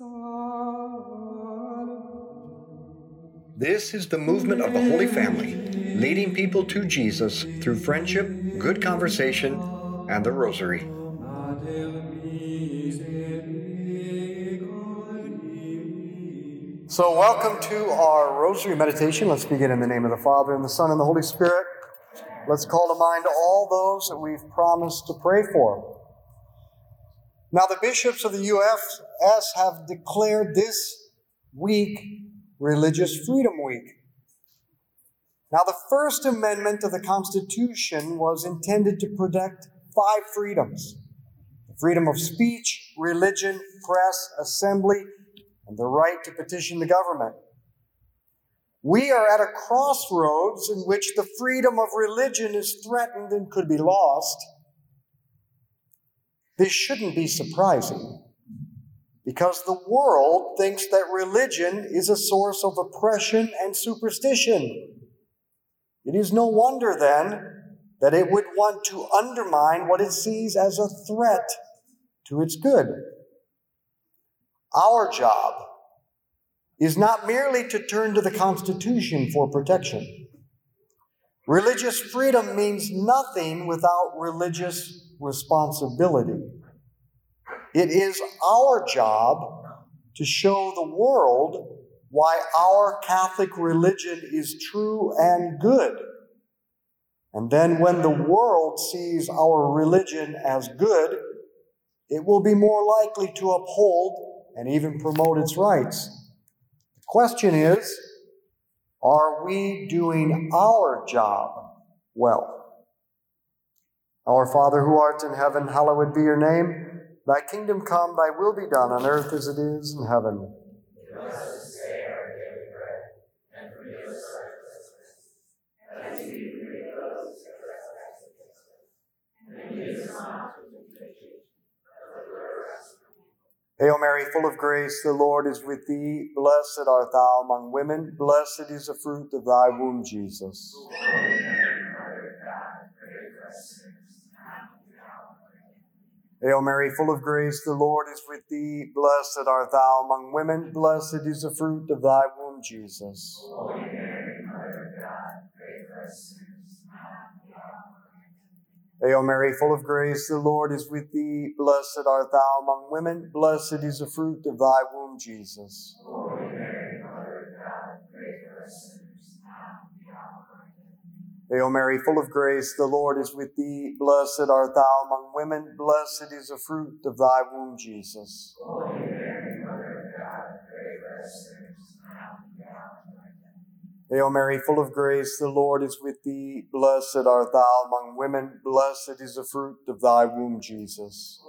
This is the movement of the Holy Family, leading people to Jesus through friendship, good conversation, and the Rosary. So, welcome to our Rosary meditation. Let's begin in the name of the Father, and the Son, and the Holy Spirit. Let's call to mind all those that we've promised to pray for. Now, the bishops of the U.S. have declared this week Religious Freedom Week. Now, the First Amendment of the Constitution was intended to protect five freedoms freedom of speech, religion, press, assembly, and the right to petition the government. We are at a crossroads in which the freedom of religion is threatened and could be lost. This shouldn't be surprising because the world thinks that religion is a source of oppression and superstition. It is no wonder then that it would want to undermine what it sees as a threat to its good. Our job is not merely to turn to the Constitution for protection. Religious freedom means nothing without religious responsibility. It is our job to show the world why our Catholic religion is true and good. And then, when the world sees our religion as good, it will be more likely to uphold and even promote its rights. The question is are we doing our job well? Our Father who art in heaven, hallowed be your name. Thy kingdom come, thy will be done on earth as it is in heaven. Hail Mary, full of grace, the Lord is with thee. Blessed art thou among women. Blessed is the fruit of thy womb, Jesus. Hail Mary, full of grace, the Lord is with thee. Blessed art thou among women. Blessed is the fruit of thy womb, Jesus. Hail Mary, full of grace, the Lord is with thee. Blessed art thou among women. Blessed is the fruit of thy womb, Jesus. Hail Mary, full of grace, the Lord is with thee. Blessed art thou among women. Blessed is the fruit of thy womb, Jesus. Hail Mary, full of grace, the Lord is with thee. Blessed art thou among women. Blessed is the fruit of thy womb, Jesus.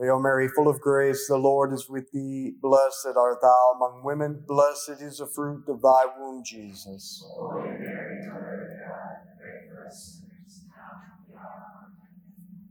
Hail Mary, full of grace, the Lord is with thee. Blessed art thou among women. Blessed is the fruit of thy womb, Jesus.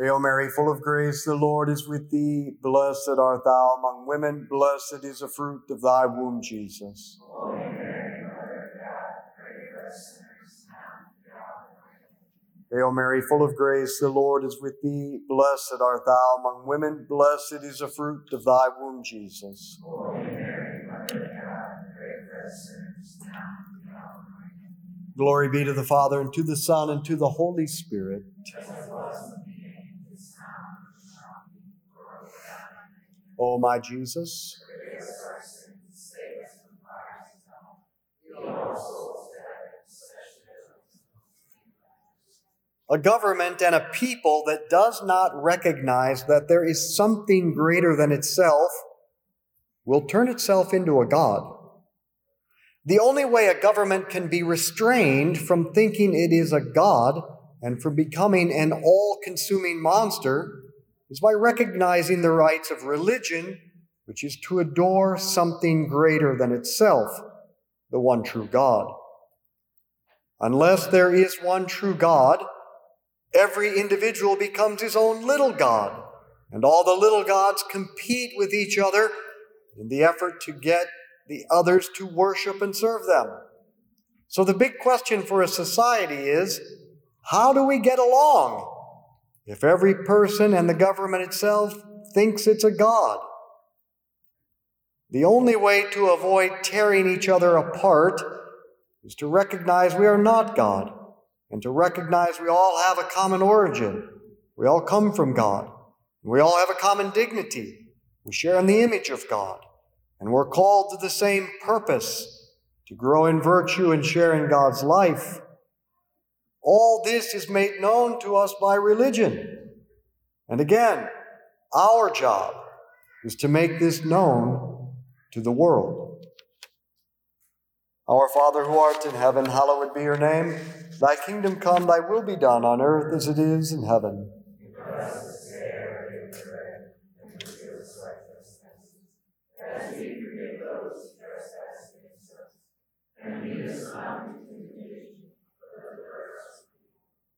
Hail Mary, full of grace, the Lord is with thee. Blessed art thou among women. Blessed is the fruit of thy womb, Jesus. Hail Mary, full of grace, the Lord is with thee. Blessed art thou among women. Blessed is the fruit of thy womb, Jesus. Glory be to the Father, and to the Son, and to the Holy Spirit. O oh, my Jesus. A government and a people that does not recognize that there is something greater than itself will turn itself into a God. The only way a government can be restrained from thinking it is a God and from becoming an all consuming monster is by recognizing the rights of religion, which is to adore something greater than itself, the one true God. Unless there is one true God, every individual becomes his own little God, and all the little gods compete with each other in the effort to get the others to worship and serve them. So the big question for a society is how do we get along if every person and the government itself thinks it's a God? The only way to avoid tearing each other apart is to recognize we are not God and to recognize we all have a common origin. We all come from God. We all have a common dignity. We share in the image of God. And we're called to the same purpose to grow in virtue and share in God's life. All this is made known to us by religion. And again, our job is to make this known to the world. Our Father who art in heaven, hallowed be your name. Thy kingdom come, thy will be done on earth as it is in heaven.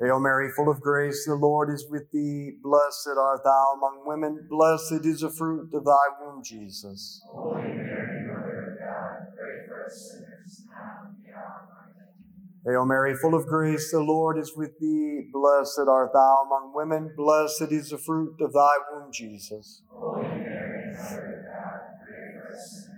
Hail Mary, full of grace, the Lord is with thee. Blessed art thou among women. Blessed is the fruit of thy womb, Jesus. Holy Mary, Mother of God, pray for us sinners, now and the hour Hail Mary, full of grace, the Lord is with thee. Blessed art thou among women. Blessed is the fruit of thy womb, Jesus. Holy Mary, Mother of God, pray for us sinners.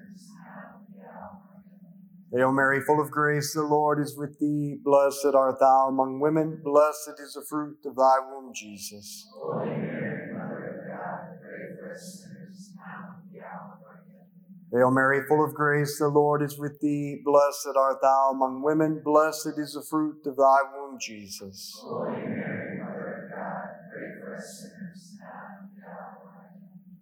Hail Mary, full of grace, the Lord is with thee. Blessed art thou among women. Blessed is the fruit of thy womb, Jesus. Holy Mary, Mother of God, pray for us sinners, now and the hour of our death. Hail Mary, full of grace, the Lord is with thee. Blessed art thou among women. Blessed is the fruit of thy womb, Jesus. Holy Mary, Mother of God, pray for us sinners, now and the hour of our death.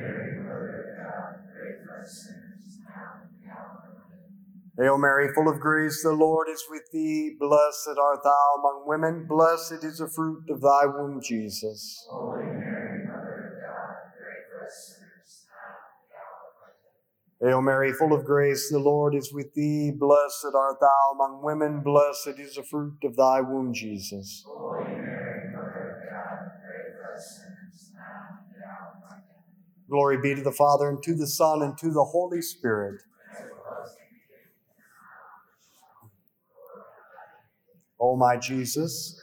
Hail Mary, full of grace, the Lord is with thee. Blessed art thou among women. Blessed is the fruit of thy womb, Jesus. Holy Mary, Mother of God, pray for us sinners now Hail Mary, full of grace, the Lord is with thee. Blessed art thou among women. Blessed is the fruit of thy womb, Jesus. Holy Mary, Mother of God, pray for us sinners now Glory be to the Father, and to the Son, and to the Holy Spirit O my Jesus.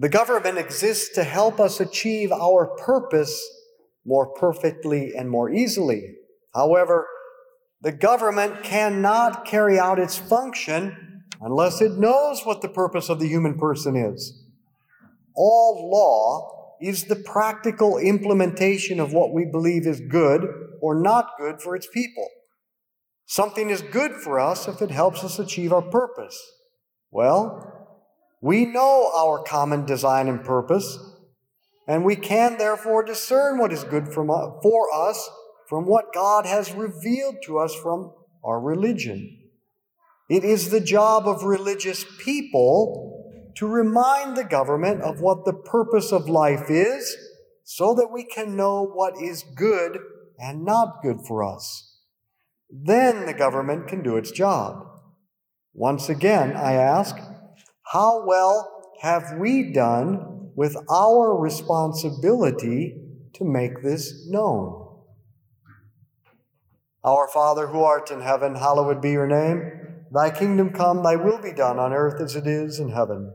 The government exists to help us achieve our purpose more perfectly and more easily. However, the government cannot carry out its function unless it knows what the purpose of the human person is. All law is the practical implementation of what we believe is good or not good for its people. Something is good for us if it helps us achieve our purpose. Well, we know our common design and purpose, and we can therefore discern what is good from, uh, for us from what God has revealed to us from our religion. It is the job of religious people to remind the government of what the purpose of life is so that we can know what is good and not good for us. Then the government can do its job. Once again, I ask, how well have we done with our responsibility to make this known? Our Father who art in heaven, hallowed be your name. Thy kingdom come, thy will be done on earth as it is in heaven.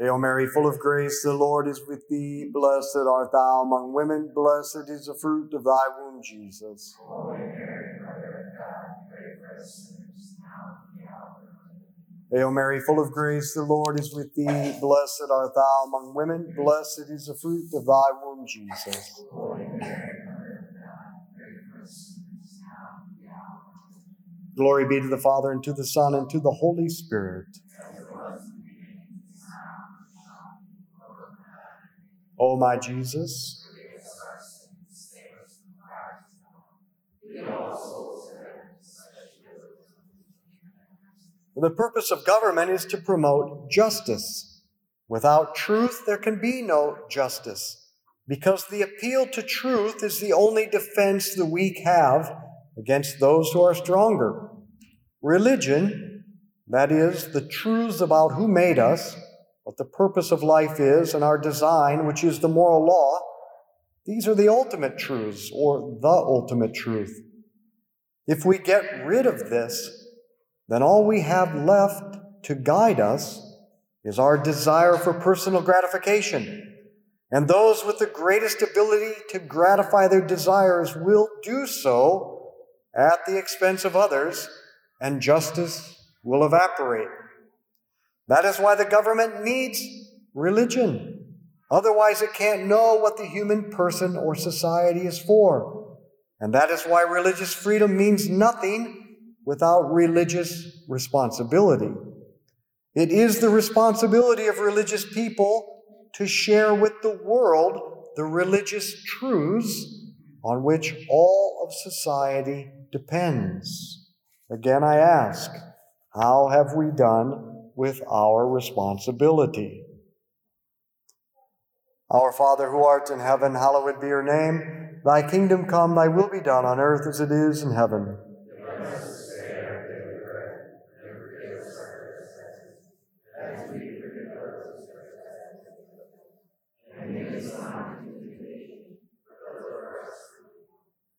Hail Mary, full of grace, the Lord is with thee. Blessed art thou among women. Blessed is the fruit of thy womb, Jesus. Hail Mary, full of grace, the Lord is with thee. Blessed art thou among women. Blessed is the fruit of thy womb, Jesus. Glory be to the Father, and to the Son, and to the Holy Spirit. O my Jesus. The purpose of government is to promote justice. Without truth, there can be no justice, because the appeal to truth is the only defense the weak have against those who are stronger. Religion, that is, the truths about who made us, what the purpose of life is, and our design, which is the moral law, these are the ultimate truths, or the ultimate truth. If we get rid of this, then all we have left to guide us is our desire for personal gratification. And those with the greatest ability to gratify their desires will do so at the expense of others, and justice will evaporate. That is why the government needs religion. Otherwise, it can't know what the human person or society is for. And that is why religious freedom means nothing without religious responsibility. It is the responsibility of religious people to share with the world the religious truths on which all of society depends. Again, I ask, how have we done with our responsibility. Our Father who art in heaven, hallowed be your name. Thy kingdom come, thy will be done on earth as it is in heaven.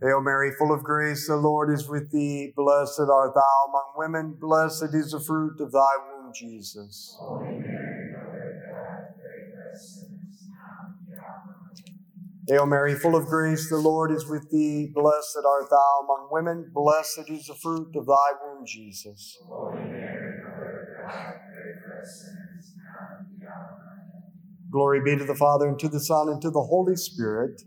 Hail Mary, full of grace, the Lord is with thee. Blessed art thou among women. Blessed is the fruit of thy womb, Jesus. Hail Mary, full of grace, the Lord is with thee. Blessed art thou among women. Blessed is the fruit of thy womb, Jesus. Glory be to the Father, and to the Son, and to the Holy Spirit.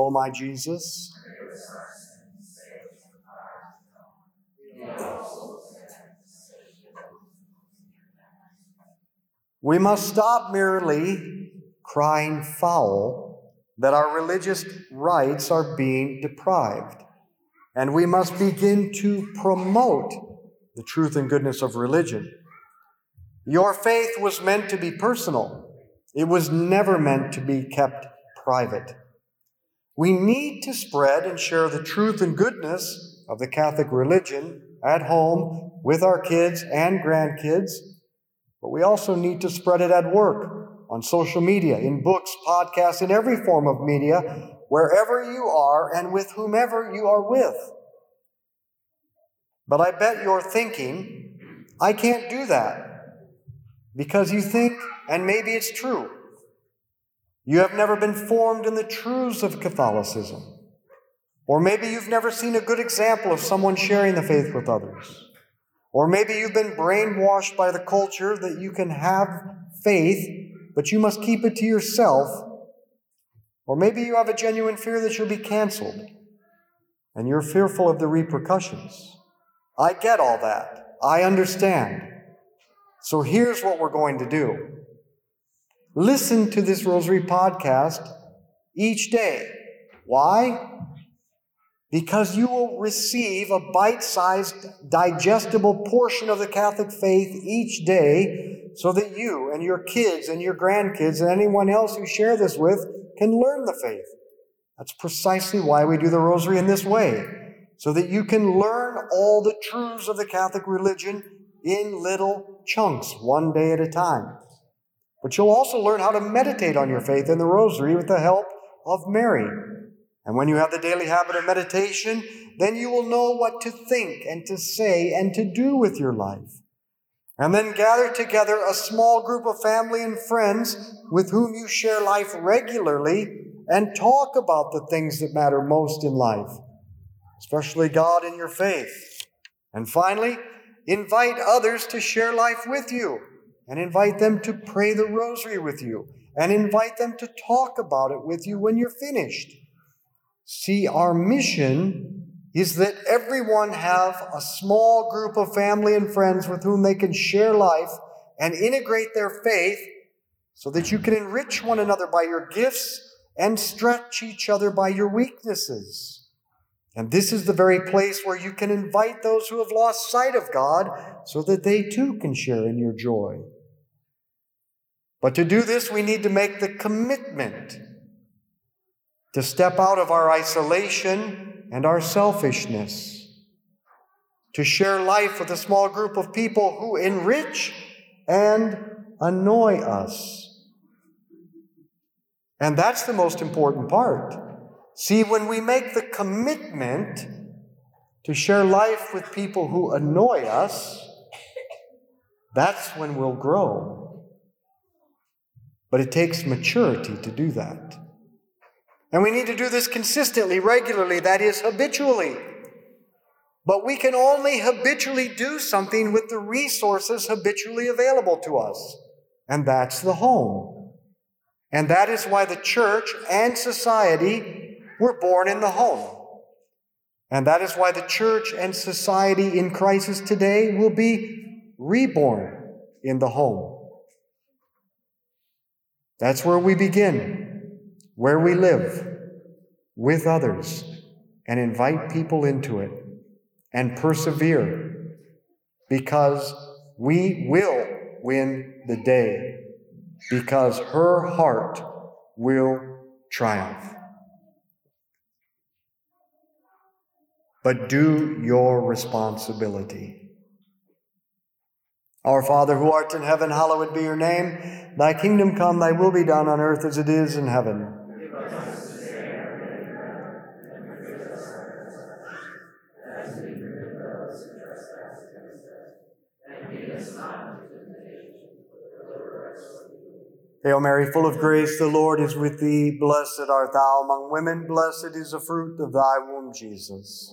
O oh, my Jesus. We must stop merely crying foul that our religious rights are being deprived. And we must begin to promote the truth and goodness of religion. Your faith was meant to be personal, it was never meant to be kept private. We need to spread and share the truth and goodness of the Catholic religion at home with our kids and grandkids but we also need to spread it at work, on social media, in books, podcasts, in every form of media, wherever you are and with whomever you are with. But I bet you're thinking, I can't do that. Because you think, and maybe it's true, you have never been formed in the truths of Catholicism. Or maybe you've never seen a good example of someone sharing the faith with others. Or maybe you've been brainwashed by the culture that you can have faith, but you must keep it to yourself. Or maybe you have a genuine fear that you'll be canceled and you're fearful of the repercussions. I get all that. I understand. So here's what we're going to do listen to this Rosary podcast each day. Why? because you will receive a bite sized, digestible portion of the Catholic faith each day so that you and your kids and your grandkids and anyone else you share this with can learn the faith. That's precisely why we do the rosary in this way, so that you can learn all the truths of the Catholic religion in little chunks, one day at a time. But you'll also learn how to meditate on your faith in the rosary with the help of Mary, and when you have the daily habit of meditation, then you will know what to think and to say and to do with your life. And then gather together a small group of family and friends with whom you share life regularly and talk about the things that matter most in life, especially God and your faith. And finally, invite others to share life with you and invite them to pray the rosary with you and invite them to talk about it with you when you're finished. See, our mission is that everyone have a small group of family and friends with whom they can share life and integrate their faith so that you can enrich one another by your gifts and stretch each other by your weaknesses. And this is the very place where you can invite those who have lost sight of God so that they too can share in your joy. But to do this, we need to make the commitment to step out of our isolation and our selfishness, to share life with a small group of people who enrich and annoy us. And that's the most important part. See, when we make the commitment to share life with people who annoy us, that's when we'll grow. But it takes maturity to do that. And we need to do this consistently, regularly, that is, habitually. But we can only habitually do something with the resources habitually available to us, and that's the home. And that is why the church and society were born in the home. And that is why the church and society in crisis today will be reborn in the home. That's where we begin, where we live with others and invite people into it and persevere because we will win the day because her heart will triumph. But do your responsibility. Our Father who art in heaven, hallowed be your name. Thy kingdom come, thy will be done on earth as it is in heaven. Hail Mary, full of grace, the Lord is with thee. Blessed art thou among women. Blessed is the fruit of thy womb, Jesus.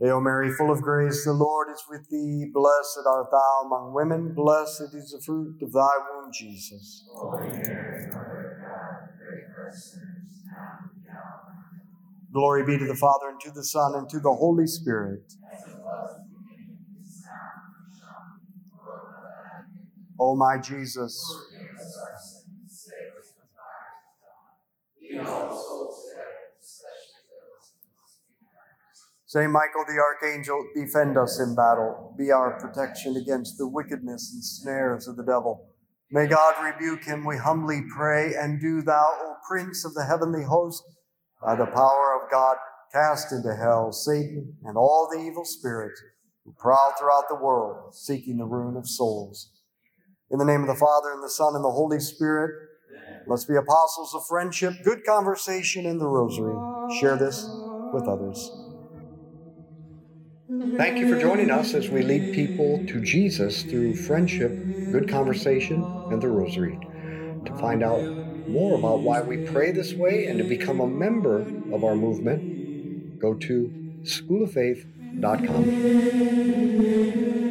Hail Mary, full of grace, the Lord is with thee. Blessed art thou among women. Blessed is the fruit of thy womb, Jesus. Glory be to the Father, and to the Son, and to the Holy Spirit. O my Jesus. Saint Michael the Archangel, defend us in battle. Be our protection against the wickedness and snares of the devil. May God rebuke him, we humbly pray. And do thou, O Prince of the heavenly host, by the power of God, cast into hell Satan and all the evil spirits who prowl throughout the world, seeking the ruin of souls. In the name of the Father, and the Son, and the Holy Spirit, let's be apostles of friendship, good conversation, and the rosary. Share this with others. Thank you for joining us as we lead people to Jesus through friendship, good conversation, and the rosary. To find out more about why we pray this way and to become a member of our movement, go to schooloffaith.com.